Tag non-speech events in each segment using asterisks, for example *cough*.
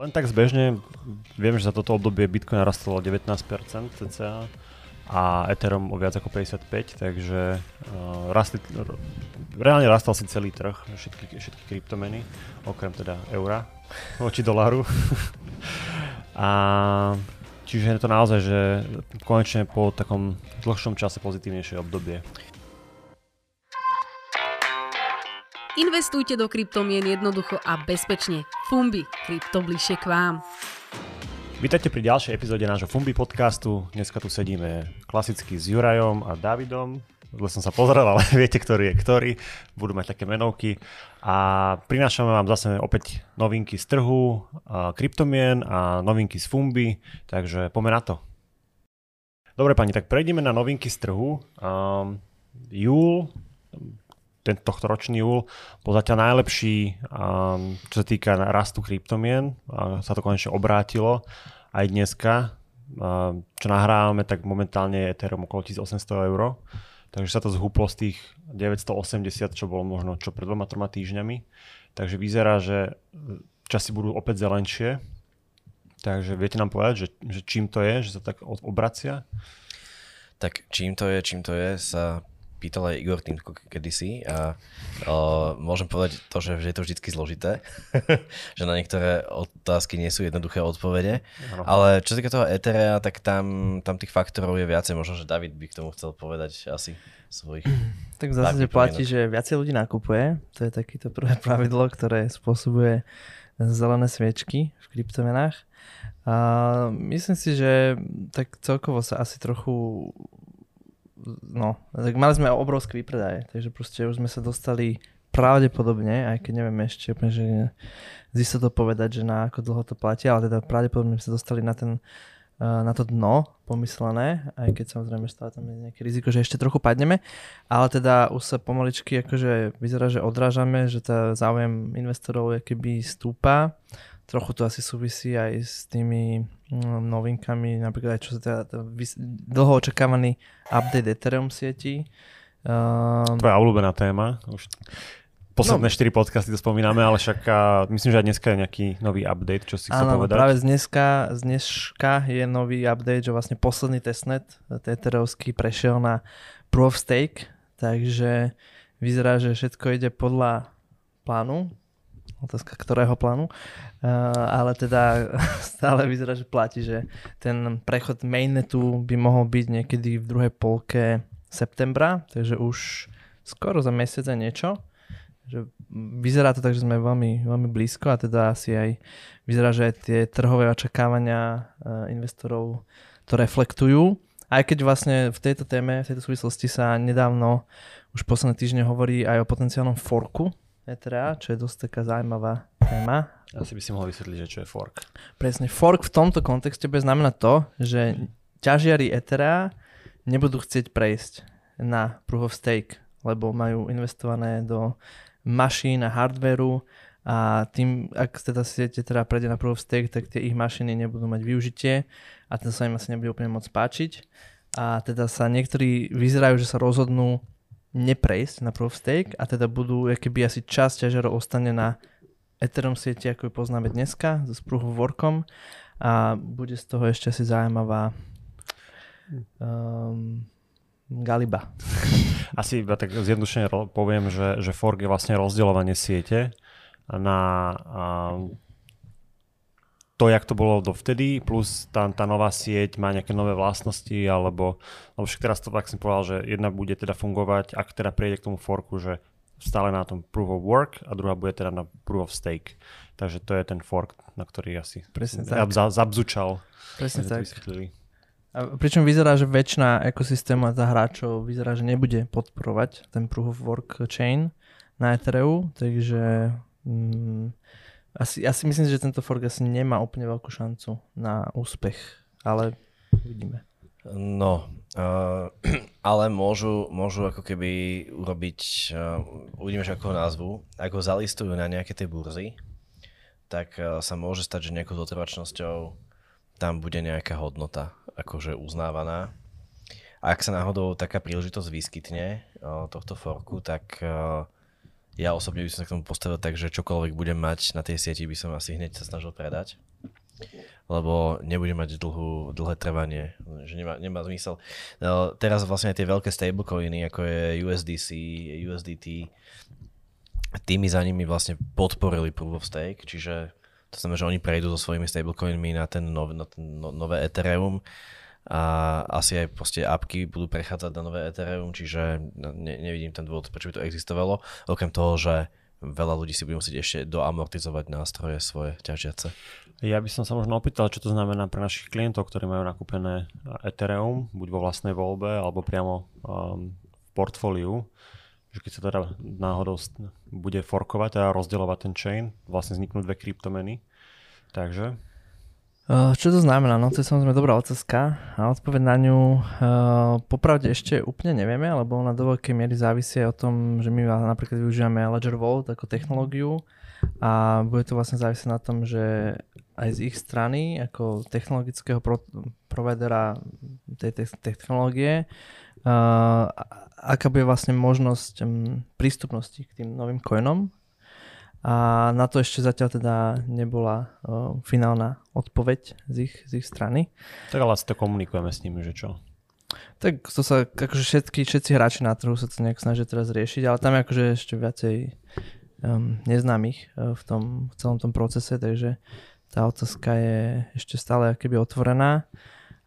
Len tak zbežne, viem, že za toto obdobie Bitcoin narastol o 19% cca a Ethereum o viac ako 55, takže uh, rastli, reálne rastal si celý trh, všetky, všetky kryptomeny, okrem teda eura voči doláru. *laughs* a čiže je to naozaj, že konečne po takom dlhšom čase pozitívnejšie obdobie. Investujte do kryptomien jednoducho a bezpečne. Fumbi, krypto bližšie k vám. Vítajte pri ďalšej epizóde nášho Fumbi podcastu. Dneska tu sedíme klasicky s Jurajom a Davidom. Zle som sa pozrel, ale *laughs* viete, ktorý je ktorý. Budú mať také menovky. A prinášame vám zase opäť novinky z trhu, a kryptomien a novinky z Fumbi. Takže poďme na to. Dobre pani, tak prejdeme na novinky z trhu. Um, júl, ten tohto ročný júl bol zatiaľ najlepší, čo sa týka rastu kryptomien. Sa to konečne obrátilo aj dneska. Uh, čo nahrávame, tak momentálne je Ethereum okolo 1800 eur. Takže sa to zhúplo z tých 980, čo bolo možno čo pred dvoma, troma týždňami. Takže vyzerá, že časy budú opäť zelenšie. Takže viete nám povedať, že, že čím to je, že sa tak obracia? Tak čím to je, čím to je, sa pýtal aj Igor Týmko kedysi a o, môžem povedať to, že je to vždy zložité, *laughs* že na niektoré otázky nie sú jednoduché odpovede, no. ale čo sa týka toho Etherea, tak tam, tam tých faktorov je viacej, možno, že David by k tomu chcel povedať asi svojich. *clears throat* Tak v zásade platí, že viacej ľudí nakupuje, to je takéto prvé *laughs* pravidlo, ktoré spôsobuje zelené sviečky v kryptomenách. A myslím si, že tak celkovo sa asi trochu no, tak mali sme obrovské výpredaje, takže proste už sme sa dostali pravdepodobne, aj keď neviem ešte úplne, že zisto to povedať, že na ako dlho to platí, ale teda pravdepodobne sa dostali na ten eh, na to dno pomyslené, aj keď samozrejme stále tam je nejaké riziko, že ešte trochu padneme, ale teda už sa pomaličky akože vyzerá, že odrážame, že tá záujem investorov keby stúpa trochu to asi súvisí aj s tými mm, novinkami, napríklad aj čo sa teda dlho očakávaný update Ethereum sieti. Um, Tvoja obľúbená téma. Už posledné no, 4 podcasty to spomíname, ale však a, myslím, že aj dneska je nejaký nový update, čo si chcel povedať. práve z dneska, z dneska je nový update, že vlastne posledný testnet Ethereumský prešiel na Proof of Stake, takže vyzerá, že všetko ide podľa plánu, otázka ktorého plánu, uh, ale teda *laughs* stále vyzerá, že platí, že ten prechod mainnetu by mohol byť niekedy v druhej polke septembra, takže už skoro za mesiac a niečo. Že vyzerá to tak, že sme veľmi, veľmi blízko a teda asi aj vyzerá, že aj tie trhové očakávania uh, investorov to reflektujú. Aj keď vlastne v tejto téme, v tejto súvislosti sa nedávno už posledné týždne hovorí aj o potenciálnom forku Etherea, čo je dosť taká zaujímavá téma. Asi by si mohol vysvetliť, že čo je fork. Presne, fork v tomto kontexte bude znamenať to, že ťažiari Etherea nebudú chcieť prejsť na Proof of Stake, lebo majú investované do mašín a hardveru a tým, ak teda siete teda prejde na Proof of Stake, tak tie ich mašiny nebudú mať využitie a to sa im asi nebude úplne môcť páčiť. A teda sa niektorí vyzerajú, že sa rozhodnú neprejsť na Proof of Stake a teda budú, keby asi časť ťažerov ostane na Ethereum sieti, ako ju poznáme dneska, so Proof of Workom a bude z toho ešte asi zaujímavá um, galiba. *laughs* Asi iba tak zjednodušene poviem, že, že fork je vlastne rozdeľovanie siete na um, to, jak to bolo dovtedy, plus tá, tá nová sieť má nejaké nové vlastnosti, alebo, alebo však teraz to tak som povedal, že jedna bude teda fungovať, ak teda prejde k tomu forku, že stále na tom proof of work a druhá bude teda na proof of stake. Takže to je ten fork, na ktorý asi Presne ja tak. zabzučal. Presne tak. A pričom vyzerá, že väčšina ekosystému a hráčov vyzerá, že nebude podporovať ten proof of work chain na Ethereum, takže mm, asi, myslím si, že tento fork asi nemá úplne veľkú šancu na úspech, ale uvidíme. No, uh, *clears throat* ale môžu, môžu ako keby urobiť, uh, uvidíme, že ako ho názvu, ako zalistujú na nejaké tie burzy, tak uh, sa môže stať, že nejakou zotrvačnosťou tam bude nejaká hodnota akože uznávaná. Ak sa náhodou taká príležitosť vyskytne uh, tohto forku, tak uh, ja osobne by som sa k tomu postavil tak, že čokoľvek budem mať na tej sieti, by som asi hneď sa snažil predať lebo nebude mať dlhú, dlhé trvanie, že nemá, nemá zmysel. No, teraz vlastne aj tie veľké stablecoiny, ako je USDC, USDT, tými za nimi vlastne podporili Proof of Stake, čiže to znamená, že oni prejdú so svojimi stablecoinmi na ten, nov, na ten no, nové Ethereum a asi aj proste apky budú prechádzať na nové Ethereum, čiže ne, nevidím ten dôvod, prečo by to existovalo, okrem toho, že veľa ľudí si bude musieť ešte doamortizovať nástroje svoje ťažiace. Ja by som sa možno opýtal, čo to znamená pre našich klientov, ktorí majú nakúpené Ethereum, buď vo vlastnej voľbe, alebo priamo um, v portfóliu, že keď sa teda náhodou bude forkovať a rozdielovať ten chain, vlastne vzniknú dve kryptomeny. Takže čo to znamená? No to je samozrejme dobrá otázka. A odpoveď na ňu uh, popravde ešte úplne nevieme, lebo ona do veľkej miery závisí o tom, že my napríklad využívame Ledger Vault ako technológiu. A bude to vlastne závisieť na tom, že aj z ich strany ako technologického pro, providera tej te- technológie uh, aká bude vlastne možnosť um, prístupnosti k tým novým coinom a na to ešte zatiaľ teda nebola uh, finálna odpoveď z ich, z ich strany. Tak ale si to komunikujeme s nimi, že čo? Tak to sa, akože všetky, všetci hráči na trhu sa to nejak snažia teraz riešiť, ale tam je akože ešte viacej um, neznámych uh, v tom v celom tom procese, takže tá otázka je ešte stále keby otvorená.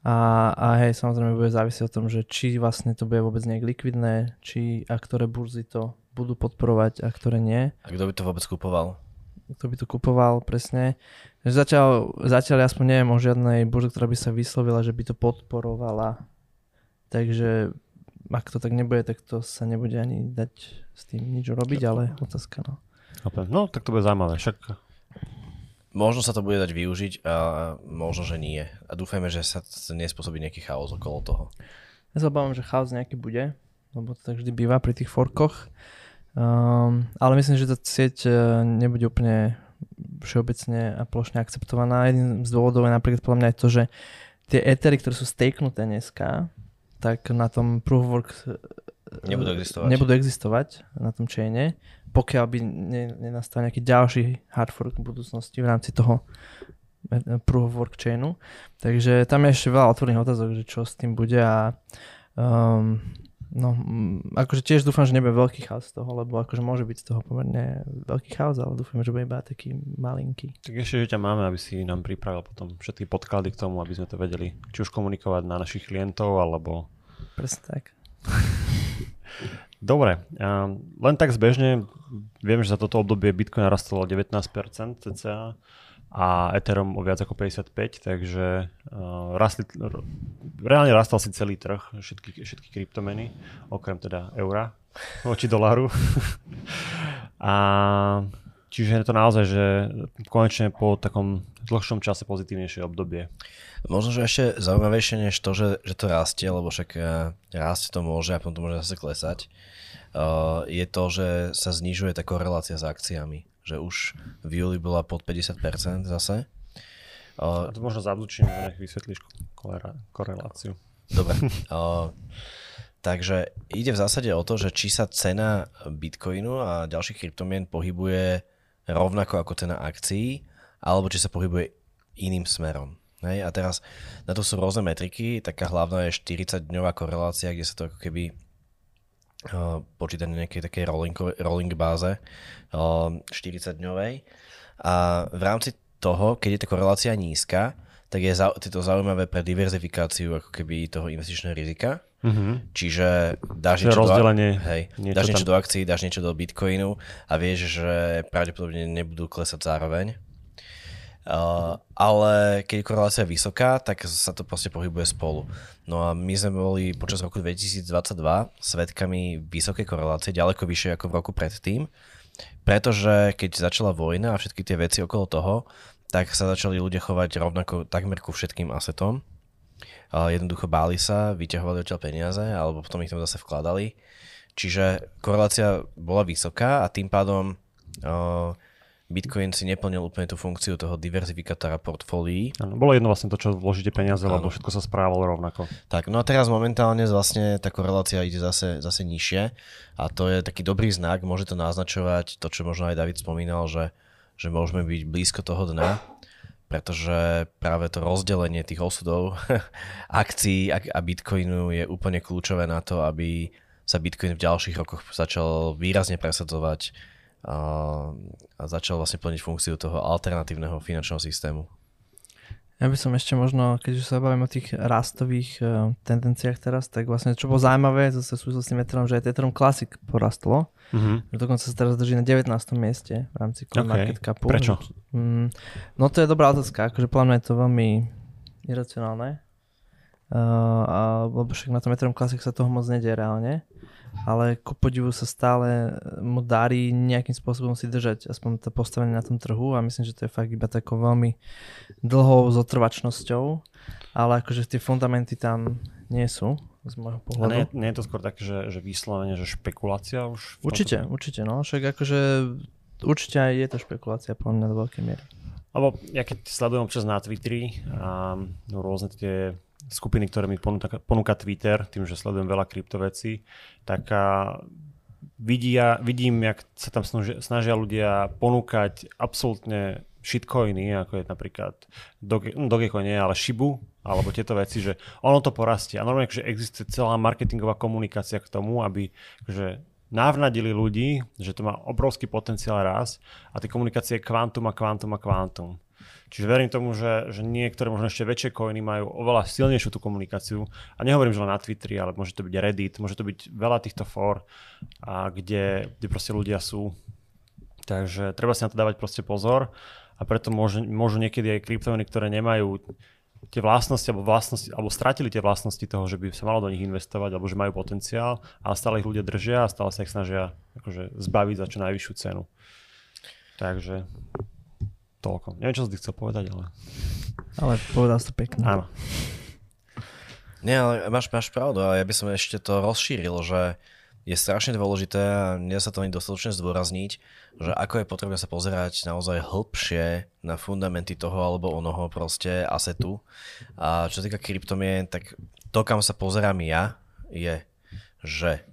A, a hej, samozrejme bude závisieť o tom, že či vlastne to bude vôbec nejak likvidné, či a ktoré burzy to budú podporovať a ktoré nie. A kto by to vôbec kupoval? Kto by to kupoval, presne. Zatiaľ, zatiaľ aspoň neviem o žiadnej burze, ktorá by sa vyslovila, že by to podporovala. Takže ak to tak nebude, tak to sa nebude ani dať s tým nič robiť, ale otázka no. No, tak to bude zaujímavé. Však Možno sa to bude dať využiť a možno, že nie. A dúfajme, že sa nespôsobí nejaký chaos okolo toho. Ja sa obávam, že chaos nejaký bude, lebo to tak vždy býva pri tých forkoch. Um, ale myslím, že tá sieť e, nebude úplne všeobecne a plošne akceptovaná. Jedným z dôvodov je napríklad podľa mňa aj to, že tie etery, ktoré sú staknuté dneska, tak na tom proof of work e, nebudú existovať. nebudú existovať na tom chaine, pokiaľ by nenastal nejaký ďalší hard fork v budúcnosti v rámci toho e, proof of work chainu. Takže tam je ešte veľa otvorených otázok, že čo s tým bude a um, No, mm, akože tiež dúfam, že nebude veľký chaos z toho, lebo akože môže byť z toho pomerne veľký chaos, ale dúfam, že bude iba taký malinký. Tak ešte, že ťa máme, aby si nám pripravil potom všetky podklady k tomu, aby sme to vedeli či už komunikovať na našich klientov, alebo... Presne tak. *laughs* Dobre, len tak zbežne, viem, že za toto obdobie Bitcoin narastlo 19% cca a Ethereum o viac ako 55, takže uh, rastli, reálne rastal si celý trh, všetky, všetky kryptomeny, okrem teda eura voči doláru. *laughs* a čiže je to naozaj, že konečne po takom dlhšom čase pozitívnejšie obdobie. Možno, že ešte zaujímavejšie než to, že, že to rastie, lebo však uh, rásť to môže a potom to môže zase klesať, uh, je to, že sa znižuje tá korelácia s akciami že už v júli bola pod 50% zase. A to možno zablučím, nech vysvetlíš koreláciu. Dobre. Uh, *laughs* takže ide v zásade o to, že či sa cena Bitcoinu a ďalších kryptomien pohybuje rovnako ako cena akcií, alebo či sa pohybuje iným smerom. Hej? A teraz na to sú rôzne metriky, taká hlavná je 40-dňová korelácia, kde sa to ako keby počítať na nejakej takej rolling, rolling báze 40-dňovej. A v rámci toho, keď je tá korelácia nízka, tak je, je to zaujímavé pre diverzifikáciu ako keby toho investičného rizika. Mm-hmm. Čiže dáš niečo, do, hej, niečo dáš niečo tam... do akcií, dáš niečo do bitcoinu a vieš, že pravdepodobne nebudú klesať zároveň. Uh, ale keď je korelácia vysoká, tak sa to proste pohybuje spolu. No a my sme boli počas roku 2022 svetkami vysokej korelácie, ďaleko vyššie ako v roku predtým, pretože keď začala vojna a všetky tie veci okolo toho, tak sa začali ľudia chovať rovnako takmer ku všetkým asetom. Uh, jednoducho báli sa, vyťahovali odtiaľ peniaze, alebo potom ich tam zase vkladali. Čiže korelácia bola vysoká a tým pádom uh, Bitcoin si neplnil úplne tú funkciu toho diverzifikátora portfólií. Ano, bolo jedno vlastne to, čo vložíte peniaze, lebo všetko sa správalo rovnako. Tak, no a teraz momentálne vlastne tá korelácia ide zase, zase nižšie a to je taký dobrý znak, môže to naznačovať to, čo možno aj David spomínal, že, že môžeme byť blízko toho dna, pretože práve to rozdelenie tých osudov *laughs* akcií a Bitcoinu je úplne kľúčové na to, aby sa Bitcoin v ďalších rokoch začal výrazne presadzovať a, a začal vlastne plniť funkciu toho alternatívneho finančného systému. Ja by som ešte možno, keď už sa bavím o tých rastových uh, tendenciách teraz, tak vlastne čo bolo zaujímavé zase v súvislosti s Ethereum, že aj Ethereum Classic porastlo. Mm-hmm. Dokonca sa teraz drží na 19. mieste v rámci CoinMarketCapu. Okay. Prečo? Mm, no to je dobrá otázka, akože podľa mňa je to veľmi iracionálne. Uh, a, lebo však na tom Ethereum Classic sa toho moc nedie reálne ale ku podivu sa stále mu darí nejakým spôsobom si držať aspoň to postavenie na tom trhu a myslím, že to je fakt iba takou veľmi dlhou zotrvačnosťou, ale akože tie fundamenty tam nie sú z môjho pohľadu. A nie, nie je to skôr také, že, že vyslovene, že špekulácia už? Určite, tomto? určite, no, však akože určite aj je to špekulácia po mňa do veľkej miery. Lebo ja keď sledujem občas na Twitteri a no, rôzne tie skupiny, ktoré mi ponúka, ponúka Twitter, tým, že sledujem veľa kryptovecí, tak a vidia, vidím, jak sa tam snažia, snažia ľudia ponúkať absolútne shitcoiny, ako je napríklad Doge, no Dogecoin nie, ale Shibu, alebo tieto veci, že ono to porastie. A normálne, že existuje celá marketingová komunikácia k tomu, aby že navnadili ľudí, že to má obrovský potenciál raz a tie komunikácie kvantum a kvantum a kvantum. Čiže verím tomu, že, že niektoré možno ešte väčšie coiny majú oveľa silnejšiu tú komunikáciu. A nehovorím, že len na Twitteri, ale môže to byť Reddit, môže to byť veľa týchto fór, a kde, kde proste ľudia sú. Takže treba si na to dávať proste pozor a preto môžu, môžu niekedy aj kryptomeny, ktoré nemajú tie vlastnosti alebo, vlastnosti, alebo stratili tie vlastnosti toho, že by sa malo do nich investovať alebo že majú potenciál, ale stále ich ľudia držia a stále sa ich snažia akože zbaviť za čo najvyššiu cenu. Takže Toľko. Neviem, čo som ti chcel povedať, ale... Ale povedal si to pekne. Áno. Nie, ale máš, máš pravdu a ja by som ešte to rozšíril, že je strašne dôležité a nie sa to ani dostatočne zdôrazniť, že ako je potrebné sa pozerať naozaj hlbšie na fundamenty toho alebo onoho proste asetu. A čo týka kryptomien, tak to, kam sa pozerám ja, je, že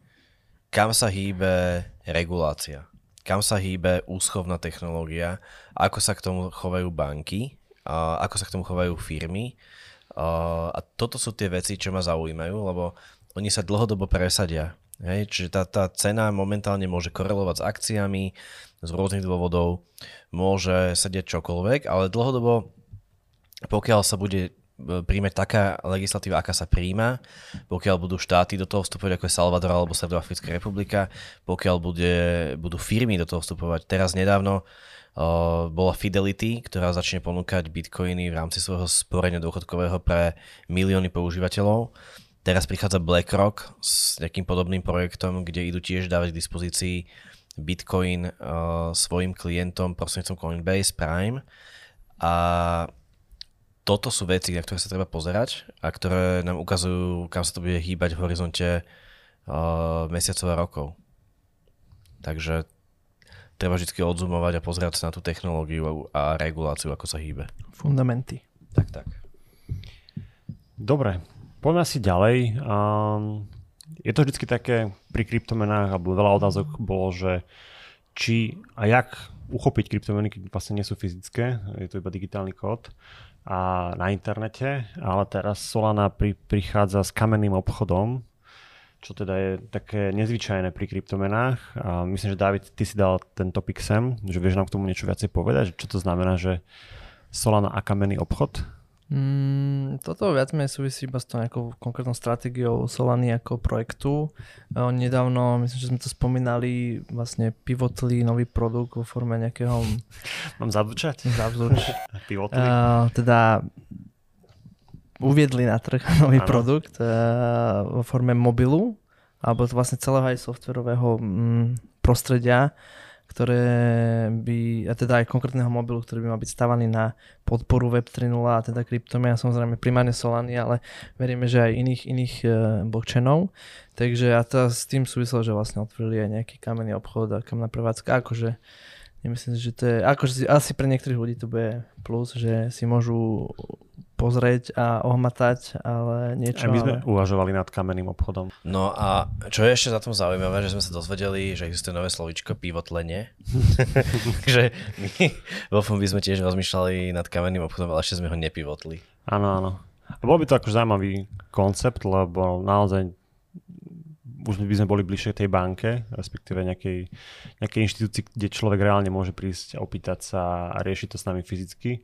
kam sa hýbe regulácia kam sa hýbe úschovná technológia, ako sa k tomu chovajú banky, a ako sa k tomu chovajú firmy. A toto sú tie veci, čo ma zaujímajú, lebo oni sa dlhodobo presadia. Hej? Čiže tá, tá cena momentálne môže korelovať s akciami z rôznych dôvodov, môže sedieť čokoľvek, ale dlhodobo, pokiaľ sa bude príjme taká legislatíva, aká sa príjma, pokiaľ budú štáty do toho vstupovať, ako je Salvador alebo Stredoafrická republika, pokiaľ bude, budú firmy do toho vstupovať. Teraz nedávno uh, bola Fidelity, ktorá začne ponúkať bitcoiny v rámci svojho sporenia dôchodkového pre milióny používateľov. Teraz prichádza BlackRock s nejakým podobným projektom, kde idú tiež dávať k dispozícii Bitcoin uh, svojim klientom prostredníctvom Coinbase Prime. A toto sú veci, na ktoré sa treba pozerať a ktoré nám ukazujú, kam sa to bude hýbať v horizonte uh, mesiacov a rokov. Takže treba vždy odzumovať a pozerať sa na tú technológiu a reguláciu, ako sa hýbe. Fundamenty. Tak, tak. Dobre, poďme asi ďalej. Um, je to vždy také pri kryptomenách, alebo veľa otázok bolo, že či a jak uchopiť kryptomeny, keď vlastne nie sú fyzické, je to iba digitálny kód a na internete, ale teraz Solana pri, prichádza s kamenným obchodom, čo teda je také nezvyčajné pri kryptomenách. A myslím, že David, ty si dal ten topik sem, že vieš nám k tomu niečo viacej povedať, čo to znamená, že Solana a kamenný obchod? Mm, toto viac menej súvisí iba s tou nejakou konkrétnou stratégiou Solany ako projektu. Oni nedávno, myslím, že sme to spomínali, vlastne pivotli nový produkt vo forme nejakého... *laughs* Mám zabúčať? Zabúč. *laughs* pivotli? Uh, teda uviedli na trh *laughs* nový ano. produkt uh, vo forme mobilu, alebo vlastne celého aj softverového mm, prostredia, ktoré by, a teda aj konkrétneho mobilu, ktorý by mal byť stavaný na podporu Web 3.0 a teda kryptomia, samozrejme primárne Solany, ale veríme, že aj iných, iných uh, blockchainov. Takže a to s tým súviselo, že vlastne otvorili aj nejaký kamenný obchod a kamná prevádzka, akože Nemyslím si, že to je, akože asi pre niektorých ľudí to bude plus, že si môžu pozrieť a ohmatať, ale niečo... A my sme ale... uvažovali nad kamenným obchodom. No a čo je ešte za tom zaujímavé, že sme sa dozvedeli, že existuje nové slovičko pivotlenie. *laughs* Takže my vo by sme tiež rozmýšľali nad kamenným obchodom, ale ešte sme ho nepivotli. Áno, áno. A bol by to akože zaujímavý koncept, lebo naozaj už by sme boli bližšie tej banke, respektíve nejakej, nejakej inštitúcii, kde človek reálne môže prísť a opýtať sa a riešiť to s nami fyzicky.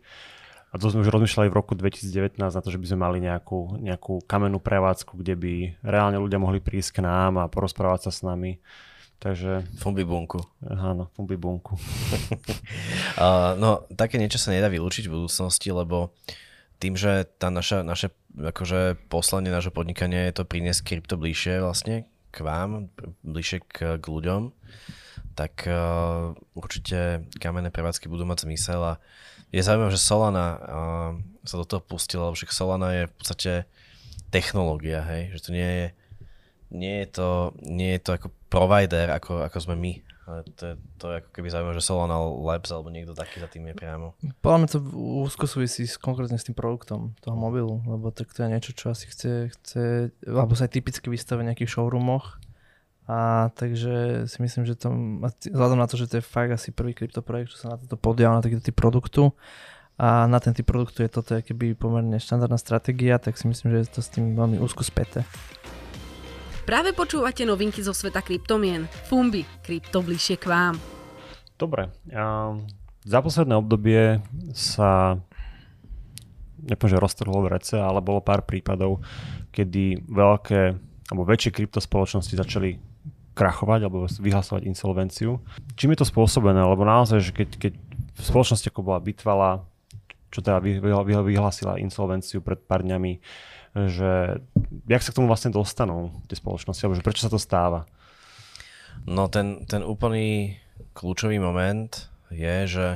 A to sme už rozmýšľali v roku 2019 na to, že by sme mali nejakú, nejakú kamennú prevádzku, kde by reálne ľudia mohli prísť k nám a porozprávať sa s nami. Takže... Fumbi bunku. Áno, fumbi bunku. *laughs* uh, no, také niečo sa nedá vylúčiť v budúcnosti, lebo tým, že tá naša, naše akože poslanie nášho podnikania je to priniesť krypto bližšie vlastne k vám, bližšie k, k ľuďom, tak uh, určite kamenné prevádzky budú mať zmysel a je zaujímavé, že Solana uh, sa do toho pustila, lebo však Solana je v podstate technológia, hej, že to nie je, nie je to, nie je to ako provider, ako, ako sme my. Ale to je, to je ako keby zaujímavé, že Solana Labs alebo niekto taký za tým je priamo. Podľa mňa to úzko súvisí s, konkrétne s tým produktom toho mobilu, lebo tak to je niečo, čo asi chce, chce alebo sa aj typicky vystavia v nejakých showroomoch. A takže si myslím, že to, vzhľadom na to, že to je fakt asi prvý kryptoprojekt, čo sa na toto podial na takýto typ produktu a na ten typ produktu je toto keby pomerne štandardná stratégia, tak si myslím, že je to s tým veľmi úzko späté. Práve počúvate novinky zo sveta kryptomien. Fumbi, krypto bližšie k vám. Dobre. A za posledné obdobie sa nepoviem, že roztrhlo v rece, ale bolo pár prípadov, kedy veľké alebo väčšie kryptospoločnosti začali krachovať alebo vyhlasovať insolvenciu. Čím je to spôsobené? Lebo naozaj, že keď, keď v spoločnosti ako bola Bitvala, čo teda vyhlasila insolvenciu pred pár dňami, že jak sa k tomu vlastne dostanú tie spoločnosti, alebo že prečo sa to stáva? No ten, ten úplný kľúčový moment je, že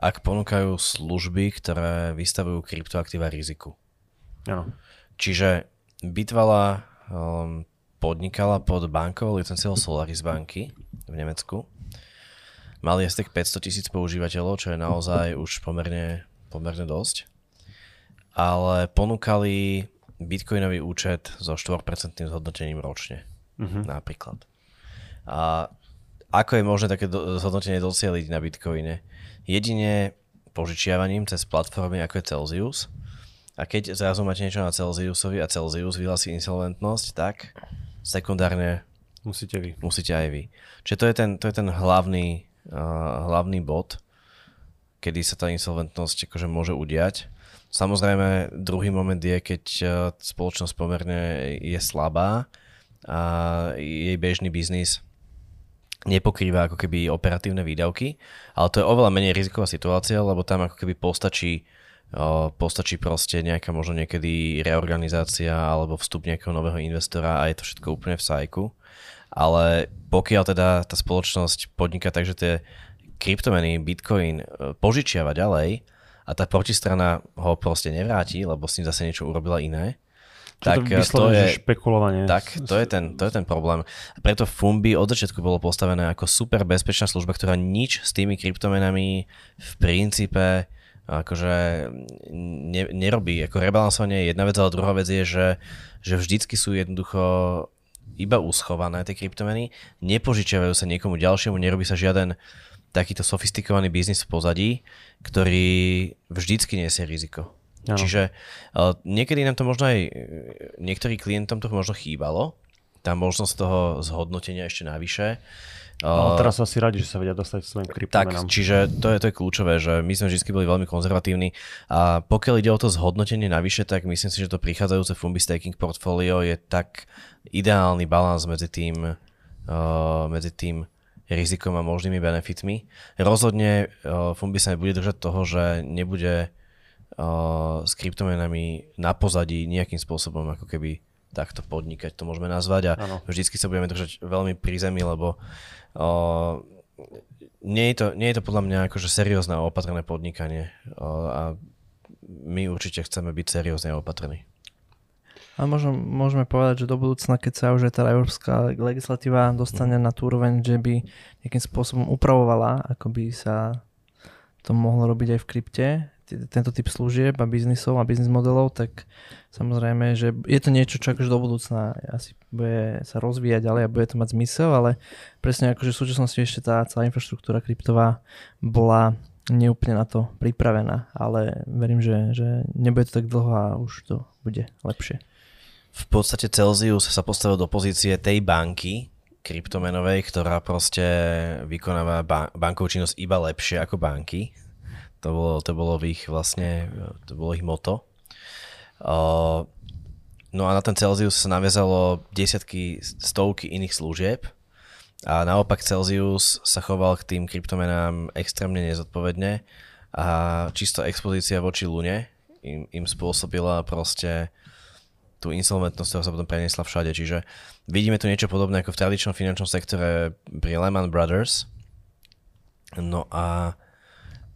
ak ponúkajú služby, ktoré vystavujú kryptoaktíva riziku. Ano. Čiže Bitvala um, podnikala pod bankovou licenciou Solaris banky v Nemecku. Mali tak 500 tisíc používateľov, čo je naozaj už pomerne, pomerne dosť ale ponúkali bitcoinový účet so 4% zhodnotením ročne. Uh-huh. Napríklad. A ako je možné také do, zhodnotenie docieliť na bitcoine? Jedine požičiavaním cez platformy ako je Celsius. A keď zrazu máte niečo na Celsiusovi a Celsius vyhlási insolventnosť, tak sekundárne musíte vy. Musíte aj vy. Čiže to je ten, to je ten hlavný, uh, hlavný bod, kedy sa tá insolventnosť akože môže udiať. Samozrejme, druhý moment je, keď e, spoločnosť pomerne je slabá a jej bežný biznis nepokrýva ako keby operatívne výdavky, ale to je oveľa menej riziková situácia, lebo tam ako keby postačí postačí proste nejaká možno niekedy reorganizácia alebo vstup nejakého nového investora a je to všetko úplne v sajku. Ale pokiaľ teda tá spoločnosť podniká tak, že tie kryptomeny, bitcoin e, požičiava ďalej, a tá protistrana ho proste nevráti, lebo s ním zase niečo urobila iné, tak to, to je špekulovanie. Tak, to je, ten, to je ten problém. Preto Fumbi od začiatku bolo postavené ako super bezpečná služba, ktorá nič s tými kryptomenami v princípe akože ne, nerobí. Ako rebalansovanie je jedna vec, ale druhá vec je, že, že vždycky sú jednoducho iba uschované tie kryptomeny, nepožičiavajú sa niekomu ďalšiemu, nerobí sa žiaden takýto sofistikovaný biznis v pozadí, ktorý vždycky nesie riziko. Ano. Čiže uh, niekedy nám to možno aj, niektorým klientom to možno chýbalo, tá možnosť toho zhodnotenia ešte navyše. Ale teraz sú asi radi, že sa vedia dostať svojim kryptomenám. Tak, čiže to je, to je kľúčové, že my sme vždy boli veľmi konzervatívni a pokiaľ ide o to zhodnotenie navyše, tak myslím si, že to prichádzajúce Fumbi Staking portfólio je tak ideálny balans medzi tým, uh, medzi tým rizikom a možnými benefitmi. Rozhodne uh, Fumbi sa nebude držať toho, že nebude uh, s kryptomenami na pozadí nejakým spôsobom ako keby takto podnikať, to môžeme nazvať a ano. vždycky sa budeme držať veľmi pri zemi, lebo uh, nie, je to, nie je to podľa mňa akože seriózne a opatrené podnikanie uh, a my určite chceme byť seriózne a opatrení. Ale možno, môžeme povedať, že do budúcna, keď sa už tá európska legislatíva dostane mm. na tú úroveň, že by nejakým spôsobom upravovala, ako by sa to mohlo robiť aj v krypte, tento typ služieb a biznisov a biznis modelov, tak samozrejme, že je to niečo, čo akože do budúcna asi bude sa rozvíjať ďalej a bude to mať zmysel, ale presne akože v súčasnosti ešte tá celá infraštruktúra kryptová bola neúplne na to pripravená, ale verím, že, že nebude to tak dlho a už to bude lepšie. V podstate Celsius sa postavil do pozície tej banky, kryptomenovej, ktorá proste vykonáva bankovú činnosť iba lepšie ako banky. To bolo, to bolo ich vlastne, to bolo ich moto. Uh, no a na ten Celsius sa naviazalo desiatky, stovky iných služieb a naopak Celsius sa choval k tým kryptomenám extrémne nezodpovedne a čisto expozícia voči Lune im, im spôsobila proste tú insolventnosť, ktorá sa potom preniesla všade. Čiže vidíme tu niečo podobné ako v tradičnom finančnom sektore pri Lehman Brothers. No a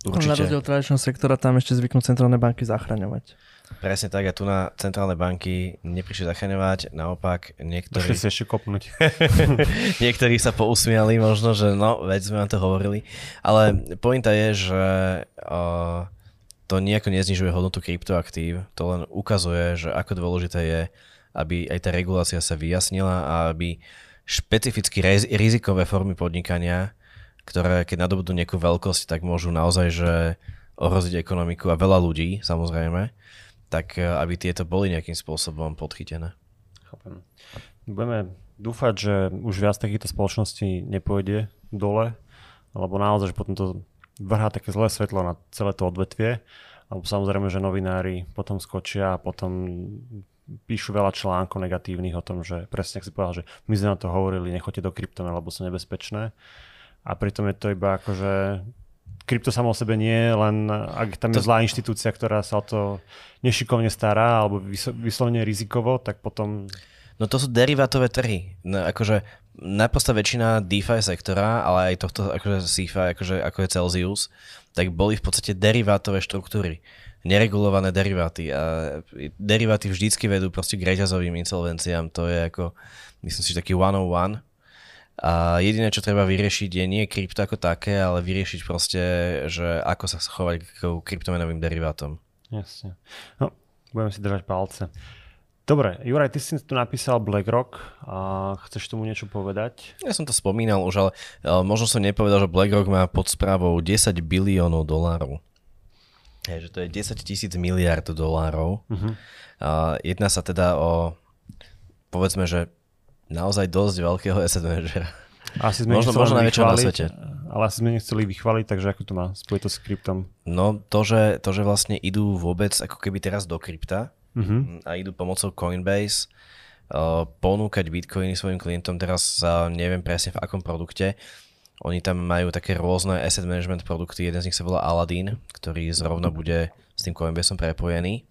Určite. Na rozdiel tradičného sektora tam ešte zvyknú centrálne banky zachraňovať. Presne tak, a tu na centrálne banky neprišli zachraňovať, naopak niektorí... Prišli si ešte kopnúť. *laughs* niektorí sa pousmiali možno, že no, veď sme vám to hovorili. Ale pointa je, že uh, to nejako neznižuje hodnotu kryptoaktív, to len ukazuje, že ako dôležité je, aby aj tá regulácia sa vyjasnila a aby špecificky rizikové formy podnikania ktoré keď nadobudú nejakú veľkosť, tak môžu naozaj že ohroziť ekonomiku a veľa ľudí, samozrejme, tak eh, aby tieto boli nejakým spôsobom podchytené. Chápem. Budeme dúfať, že už viac takýchto spoločností nepôjde dole, lebo naozaj, že potom to vrhá také zlé svetlo na celé to odvetvie, alebo samozrejme, že novinári potom skočia a potom píšu veľa článkov negatívnych o tom, že presne ak si povedal, že my sme na to hovorili, nechoďte do kryptona, lebo sú nebezpečné a pritom je to iba akože krypto samo o sebe nie, len ak tam je to... zlá inštitúcia, ktorá sa o to nešikovne stará alebo vyslovene rizikovo, tak potom... No to sú derivátové trhy. No, akože najprosta väčšina DeFi sektora, ale aj tohto akože CeFi, akože, ako je Celsius, tak boli v podstate derivátové štruktúry. Neregulované deriváty. A deriváty vždycky vedú proste k reťazovým insolvenciám. To je ako, myslím si, taký 101 a jediné, čo treba vyriešiť, je nie krypto ako také, ale vyriešiť proste, že ako sa chovať k kryptomenovým derivátom. Jasne. No, budeme si držať palce. Dobre, Juraj, ty si tu napísal BlackRock a chceš tomu niečo povedať? Ja som to spomínal už, ale možno som nepovedal, že BlackRock má pod správou 10 biliónov dolárov. Je, že to je 10 tisíc miliard dolárov. Uh-huh. A jedná sa teda o, povedzme, že naozaj dosť veľkého asset managera. Asi sme možno, možno najväčšieho na svete. Ale asi sme nechceli vychváliť, takže ako to má spojiť to s kryptom? No to že, to, že vlastne idú vôbec ako keby teraz do krypta uh-huh. a idú pomocou Coinbase uh, ponúkať bitcoiny svojim klientom, teraz uh, neviem presne v akom produkte. Oni tam majú také rôzne asset management produkty, jeden z nich sa volá Aladdin, ktorý zrovna bude s tým Coinbaseom prepojený.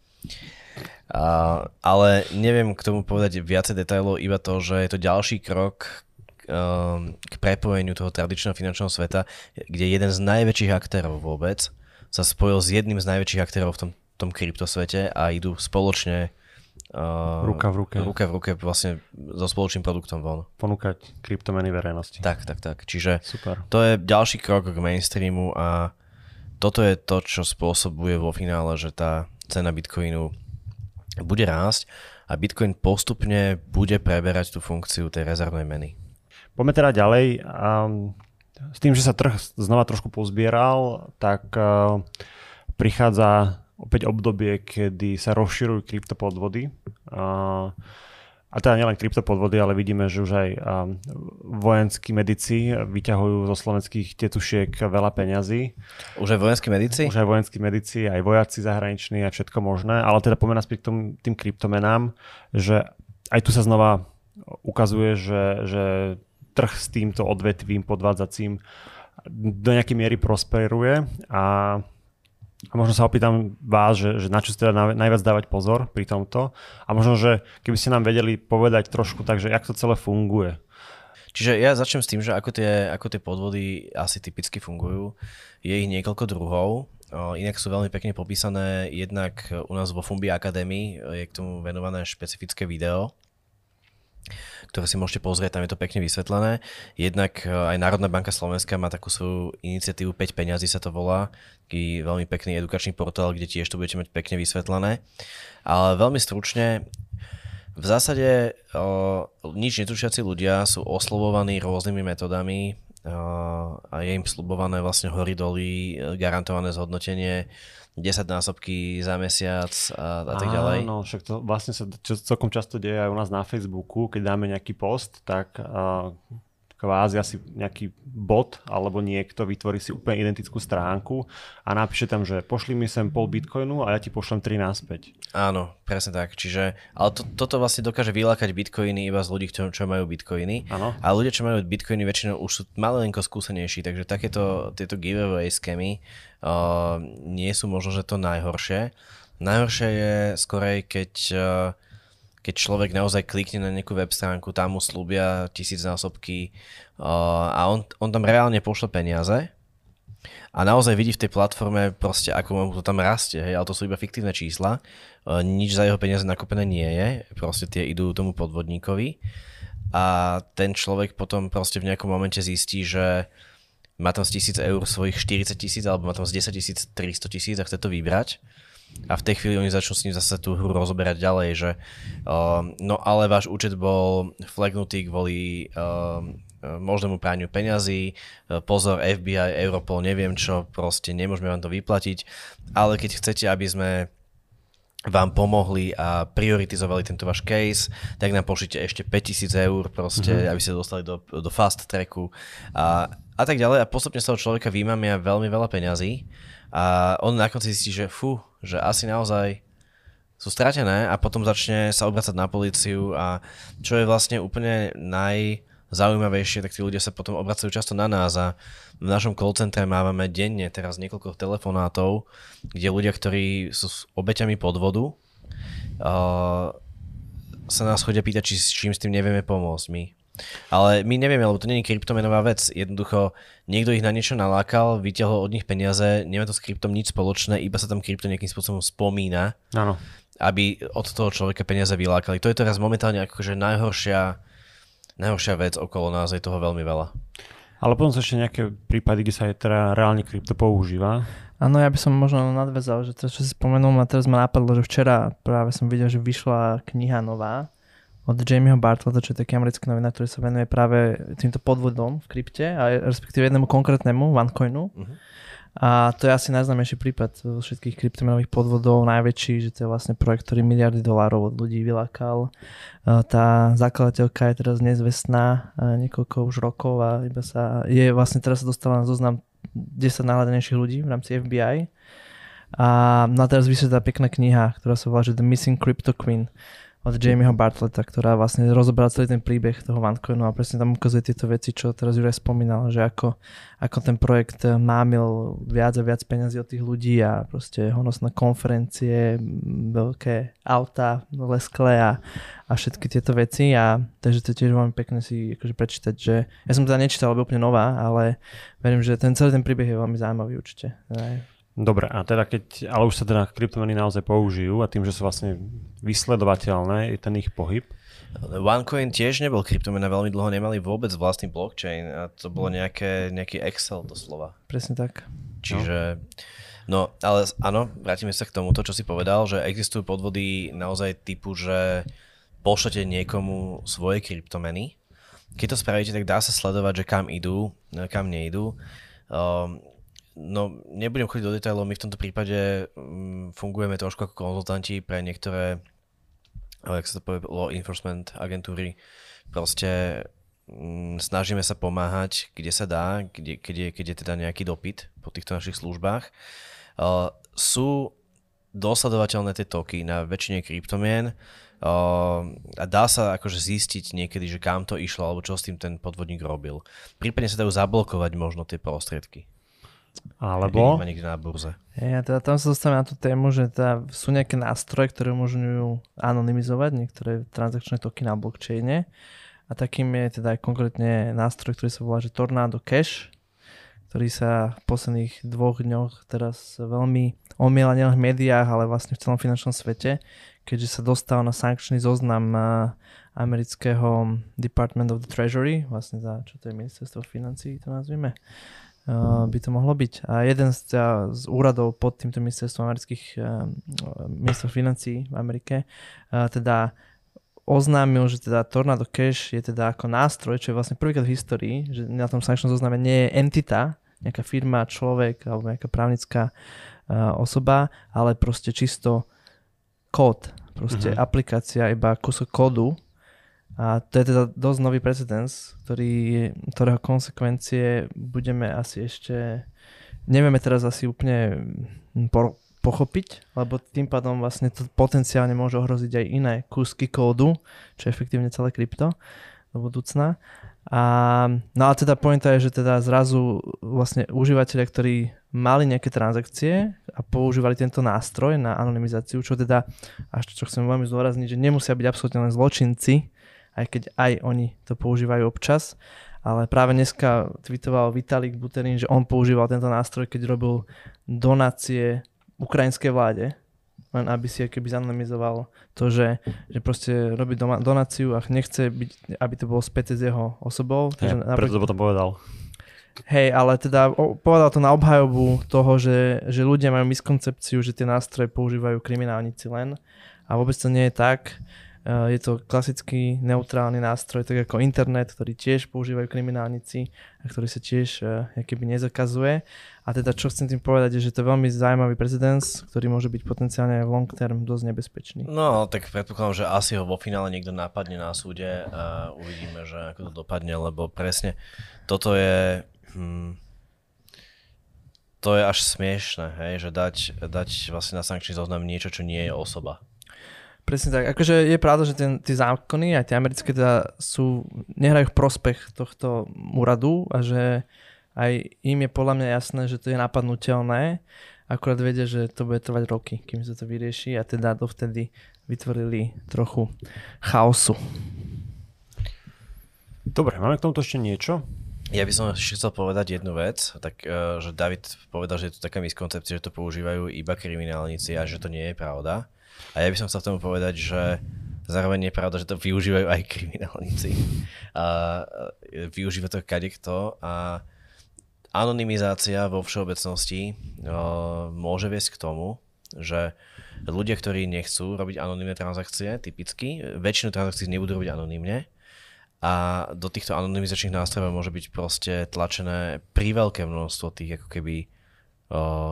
A, ale neviem k tomu povedať viacej detailov, iba to, že je to ďalší krok um, k prepojeniu toho tradičného finančného sveta, kde jeden z najväčších aktérov vôbec sa spojil s jedným z najväčších aktérov v tom, tom kryptosvete a idú spoločne uh, ruka v ruke. ruka v ruke vlastne so spoločným produktom von. Ponúkať kryptomeny verejnosti. Tak, tak, tak. Čiže Super. to je ďalší krok k mainstreamu a toto je to, čo spôsobuje vo finále, že tá cena Bitcoinu bude rásť a Bitcoin postupne bude preberať tú funkciu tej rezervnej meny. Poďme teda ďalej. S tým, že sa trh znova trošku pozbieral, tak uh, prichádza opäť obdobie, kedy sa rozširujú kryptopodvody. Uh, a teda nielen kryptopodvody, ale vidíme, že už aj vojenskí medici vyťahujú zo slovenských tetušiek veľa peňazí. Už aj vojenskí medici? Už aj vojenskí medici, aj vojaci zahraniční, aj všetko možné. Ale teda poďme naspäť k tom, tým kryptomenám, že aj tu sa znova ukazuje, že, že trh s týmto odvetvím podvádzacím do nejakej miery prosperuje a a možno sa opýtam vás, že, že na čo teda najviac dávať pozor pri tomto. A možno, že keby ste nám vedeli povedať trošku tak, že jak to celé funguje. Čiže ja začnem s tým, že ako tie, ako tie podvody asi typicky fungujú. Je ich niekoľko druhov. inak sú veľmi pekne popísané, jednak u nás vo Fumbi Academy je k tomu venované špecifické video, ktoré si môžete pozrieť, tam je to pekne vysvetlené. Jednak aj Národná banka Slovenska má takú svoju iniciatívu 5 peňazí sa to volá, taký veľmi pekný edukačný portál, kde tiež to budete mať pekne vysvetlené. Ale veľmi stručne, v zásade o, nič netušiaci ľudia sú oslovovaní rôznymi metodami o, a je im slubované vlastne hory doly, garantované zhodnotenie, 10 násobky za mesiac a, a tak ďalej. Áno, však to vlastne sa čo, celkom často deje aj u nás na Facebooku, keď dáme nejaký post, tak uh, kvázi asi nejaký bot alebo niekto vytvorí si úplne identickú stránku a napíše tam, že pošli mi sem pol bitcoinu a ja ti pošlem 3 naspäť. Áno, presne tak. Čiže, ale to, toto vlastne dokáže vylákať bitcoiny iba z ľudí, čo, čo majú bitcoiny. Áno. A ľudia, čo majú bitcoiny, väčšinou už sú malenko skúsenejší, takže takéto tieto giveaway scamy uh, nie sú možno, že to najhoršie. Najhoršie je skorej, keď uh, keď človek naozaj klikne na nejakú web stránku, tam mu slúbia tisíc násobky a on, on tam reálne pošle peniaze a naozaj vidí v tej platforme proste, ako mu to tam rastie, hej, ale to sú iba fiktívne čísla, uh, nič za jeho peniaze nakúpené nie je, proste tie idú tomu podvodníkovi. A ten človek potom proste v nejakom momente zistí, že má tam z tisíc eur svojich 40 tisíc alebo má tam z 10 tisíc 300 tisíc a chce to vybrať a v tej chvíli oni začnú s ním zase tú hru rozoberať ďalej, že uh, no ale váš účet bol flagnutý kvôli uh, možnému práňu peňazí, uh, pozor FBI, Europol, neviem čo, proste nemôžeme vám to vyplatiť, ale keď chcete, aby sme vám pomohli a prioritizovali tento váš case, tak nám pošlite ešte 5000 eur proste, mm-hmm. aby ste dostali do, do fast tracku a, a tak ďalej. A postupne z toho človeka výmamia veľmi veľa peňazí a on na konci zistí, že fú, že asi naozaj sú stratené a potom začne sa obracať na políciu a čo je vlastne úplne najzaujímavejšie, tak tí ľudia sa potom obracajú často na nás a v našom call centre máme denne teraz niekoľko telefonátov, kde ľudia, ktorí sú obeťami podvodu, uh, sa nás chodia pýtať, či, čím s tým nevieme pomôcť my. Ale my nevieme, lebo to nie je kryptomenová vec. Jednoducho niekto ich na niečo nalákal, vyťahol od nich peniaze, nemá to s kryptom nič spoločné, iba sa tam krypto nejakým spôsobom spomína. Áno. Aby od toho človeka peniaze vylákali. To je teraz momentálne akože najhoršia, najhoršia vec okolo nás, je toho veľmi veľa. Ale potom sú ešte nejaké prípady, kde sa aj teda reálne krypto používa. Áno, ja by som možno nadvezal, že to, čo si spomenul, a teraz ma napadlo, že včera práve som videl, že vyšla kniha nová, od Jamieho Bartleta, čo je taký americký novinár, ktorý sa venuje práve týmto podvodom v krypte, a respektíve jednému konkrétnemu, OneCoinu. Uh-huh. A to je asi najznámejší prípad všetkých kryptomenových podvodov, najväčší, že to je vlastne projekt, ktorý miliardy dolárov od ľudí vylákal. Tá zakladateľka je teraz nezvestná niekoľko už rokov a iba sa, je vlastne teraz sa dostala na zoznam 10 najhľadanejších ľudí v rámci FBI. A na teraz vysvetá pekná kniha, ktorá sa volá že The Missing Crypto Queen od Jamieho Bartleta, ktorá vlastne rozoberá celý ten príbeh toho OneCoinu a presne tam ukazuje tieto veci, čo teraz Juraj spomínal, že ako, ako ten projekt mámil viac a viac peniazy od tých ľudí a proste honosné konferencie, veľké auta, lesklé a, a všetky tieto veci a takže to tiež veľmi pekné si akože prečítať, že ja som teda nečítal, lebo úplne nová, ale verím, že ten celý ten príbeh je veľmi zaujímavý určite. Dobre, a teda keď, ale už sa teda kryptomeny naozaj použijú a tým, že sú vlastne vysledovateľné, je ten ich pohyb. OneCoin tiež nebol kryptomena, veľmi dlho nemali vôbec vlastný blockchain a to bolo nejaké, nejaký Excel doslova. Presne tak. Čiže, no. no ale áno, vrátime sa k tomuto, čo si povedal, že existujú podvody naozaj typu, že pošlete niekomu svoje kryptomeny. Keď to spravíte, tak dá sa sledovať, že kam idú, kam nejdú. Um, No, nebudem chodiť do detailov, my v tomto prípade um, fungujeme trošku ako konzultanti pre niektoré, jak sa to povie, law enforcement agentúry. Proste um, snažíme sa pomáhať, kde sa dá, kde, keď, je, keď je teda nejaký dopyt po týchto našich službách. Sú dosledovateľné tie toky na väčšine kryptomien a dá sa akože zistiť niekedy, že kam to išlo alebo čo s tým ten podvodník robil. Prípadne sa dajú zablokovať možno tie prostriedky. Alebo... niekde na burze. Ja teda tam sa dostávame na tú tému, že teda sú nejaké nástroje, ktoré umožňujú anonymizovať niektoré transakčné toky na blockchaine. A takým je teda aj konkrétne nástroj, ktorý sa volá že Tornado Cash, ktorý sa v posledných dvoch dňoch teraz veľmi omiela nielen v médiách, ale vlastne v celom finančnom svete, keďže sa dostal na sankčný zoznam amerického Department of the Treasury, vlastne za, čo to je ministerstvo financí, to nazvime, by to mohlo byť. A jeden z, uh, z úradov pod týmto ministerstvom amerických uh, ministerstv financí v Amerike uh, teda oznámil, že teda Tornado Cash je teda ako nástroj, čo je vlastne prvýkrát v histórii, že na tom sankčnom zozname nie je entita, nejaká firma, človek alebo nejaká právnická osoba, ale proste čisto kód, proste uh-huh. aplikácia, iba kúsok kódu. A to je teda dosť nový precedens, ktorý, ktorého konsekvencie budeme asi ešte, nevieme teraz asi úplne por- pochopiť, lebo tým pádom vlastne to potenciálne môže ohroziť aj iné kúsky kódu, čo je efektívne celé krypto do budúcna. A, no a teda pointa je, že teda zrazu vlastne užívateľia, ktorí mali nejaké transakcie a používali tento nástroj na anonymizáciu, čo teda, až čo chcem veľmi zdôrazniť, že nemusia byť absolútne len zločinci, aj keď aj oni to používajú občas, ale práve dneska tweetoval Vitalik Buterin, že on používal tento nástroj, keď robil donácie ukrajinskej vláde, len aby si keby zanonymizoval to, že, že proste robí doma, donáciu a nechce byť, aby to bolo späť s jeho osobou. Takže ja, preto to potom povedal. Hej, ale teda povedal to na obhajobu toho, že, že ľudia majú miskoncepciu, že tie nástroje používajú kriminálnici len a vôbec to nie je tak. Eh, je to klasický neutrálny nástroj, tak ako internet, ktorý tiež používajú kriminálnici a ktorý sa tiež uh, keby nezakazuje. A teda čo chcem tým povedať, je, že to je veľmi zaujímavý precedens, ktorý môže byť potenciálne v long term dosť nebezpečný. No, tak predpokladám, že asi ho vo finále niekto napadne na súde a uvidíme, že ako to dopadne, lebo presne toto je... Hm, to je až smiešne, hej, že dať, dať vlastne na sankčný zoznam niečo, čo nie je osoba. Presne tak. Akože je pravda, že tie zákony, aj tie americké teda sú, nehrajú v prospech tohto úradu a že aj im je podľa mňa jasné, že to je napadnutelné. Akurát vedia, že to bude trvať roky, kým sa to vyrieši a teda dovtedy vytvorili trochu chaosu. Dobre, máme k tomuto ešte niečo? Ja by som ešte chcel povedať jednu vec, tak, uh, že David povedal, že je tu taká miskoncepcia, že to používajú iba kriminálnici a že to nie je pravda. A ja by som chcel tomu povedať, že zároveň je pravda, že to využívajú aj kriminálnici. A využíva to kadekto a anonymizácia vo všeobecnosti môže viesť k tomu, že ľudia, ktorí nechcú robiť anonimné transakcie, typicky, väčšinu transakcií nebudú robiť anonymne a do týchto anonymizačných nástrojov môže byť proste tlačené pri veľké množstvo tých ako keby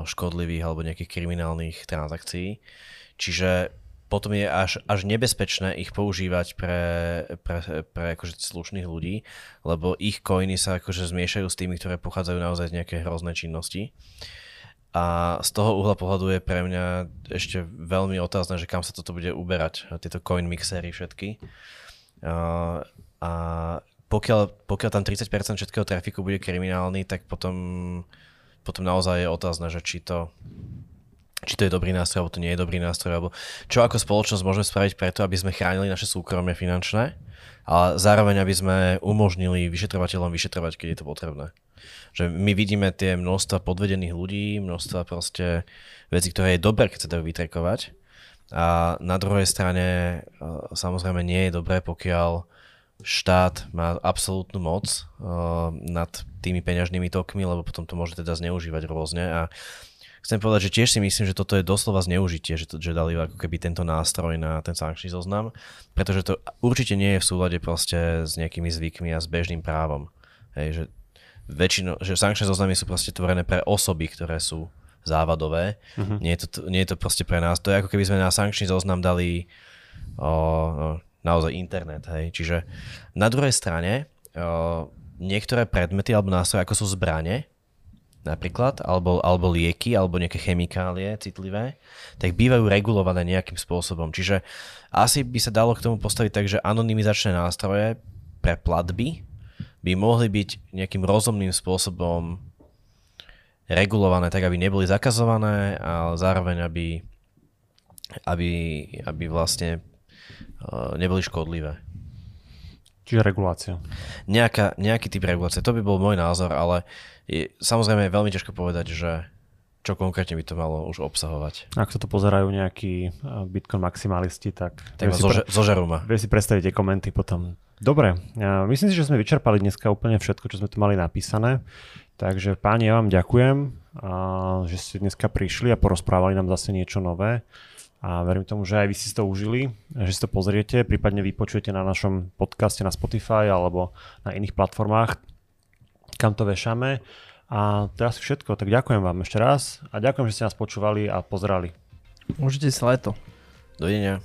škodlivých alebo nejakých kriminálnych transakcií. Čiže potom je až, až nebezpečné ich používať pre, pre, pre akože slušných ľudí, lebo ich coiny sa akože zmiešajú s tými, ktoré pochádzajú naozaj z nejaké hrozné činnosti. A z toho uhla pohľadu je pre mňa ešte veľmi otázne, že kam sa toto bude uberať, tieto coin mixery všetky. A, a pokiaľ, pokiaľ tam 30% všetkého trafiku bude kriminálny, tak potom, potom naozaj je otázne, že či to, či to je dobrý nástroj, alebo to nie je dobrý nástroj, alebo čo ako spoločnosť môžeme spraviť preto, aby sme chránili naše súkromie finančné, ale zároveň, aby sme umožnili vyšetrovateľom vyšetrovať, keď je to potrebné. Že my vidíme tie množstva podvedených ľudí, množstva proste veci, ktoré je dobré, keď sa dajú vytrekovať. A na druhej strane e, samozrejme nie je dobré, pokiaľ štát má absolútnu moc uh, nad tými peňažnými tokmi, lebo potom to môže teda zneužívať rôzne a chcem povedať, že tiež si myslím, že toto je doslova zneužitie, že, to, že dali ako keby tento nástroj na ten sankčný zoznam, pretože to určite nie je v súlade proste s nejakými zvykmi a s bežným právom. Hej, že väčšino, že sankčné zoznamy sú proste tvorené pre osoby, ktoré sú závadové. Uh-huh. Nie, je to, nie je to proste pre nás. To je ako keby sme na sankčný zoznam dali o, o, naozaj internet. Hej. Čiže na druhej strane o, niektoré predmety alebo nástroje, ako sú zbranie, napríklad, alebo, alebo lieky, alebo nejaké chemikálie citlivé, tak bývajú regulované nejakým spôsobom. Čiže asi by sa dalo k tomu postaviť tak, že anonymizačné nástroje pre platby by mohli byť nejakým rozumným spôsobom regulované tak, aby neboli zakazované, ale zároveň, aby, aby, aby vlastne neboli škodlivé. Čiže regulácia. Nejaká, nejaký typ regulácie, to by bol môj názor, ale je, samozrejme je veľmi ťažko povedať, že čo konkrétne by to malo už obsahovať. Ak to pozerajú nejakí Bitcoin maximalisti, tak... Tak zože, pre... zožerú ma. Vie si predstaviť tie komenty potom. Dobre, myslím si, že sme vyčerpali dneska úplne všetko, čo sme tu mali napísané. Takže páni, ja vám ďakujem, že ste dneska prišli a porozprávali nám zase niečo nové a verím tomu, že aj vy si to užili, že si to pozriete, prípadne vypočujete na našom podcaste na Spotify alebo na iných platformách, kam to vešame. A teraz všetko, tak ďakujem vám ešte raz a ďakujem, že ste nás počúvali a pozerali. Užite si leto. Dovidenia.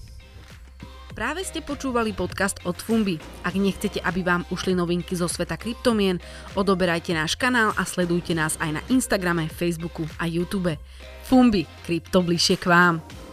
Práve ste počúvali podcast od Fumbi. Ak nechcete, aby vám ušli novinky zo sveta kryptomien, odoberajte náš kanál a sledujte nás aj na Instagrame, Facebooku a YouTube. Fumbi, krypto bližšie k vám.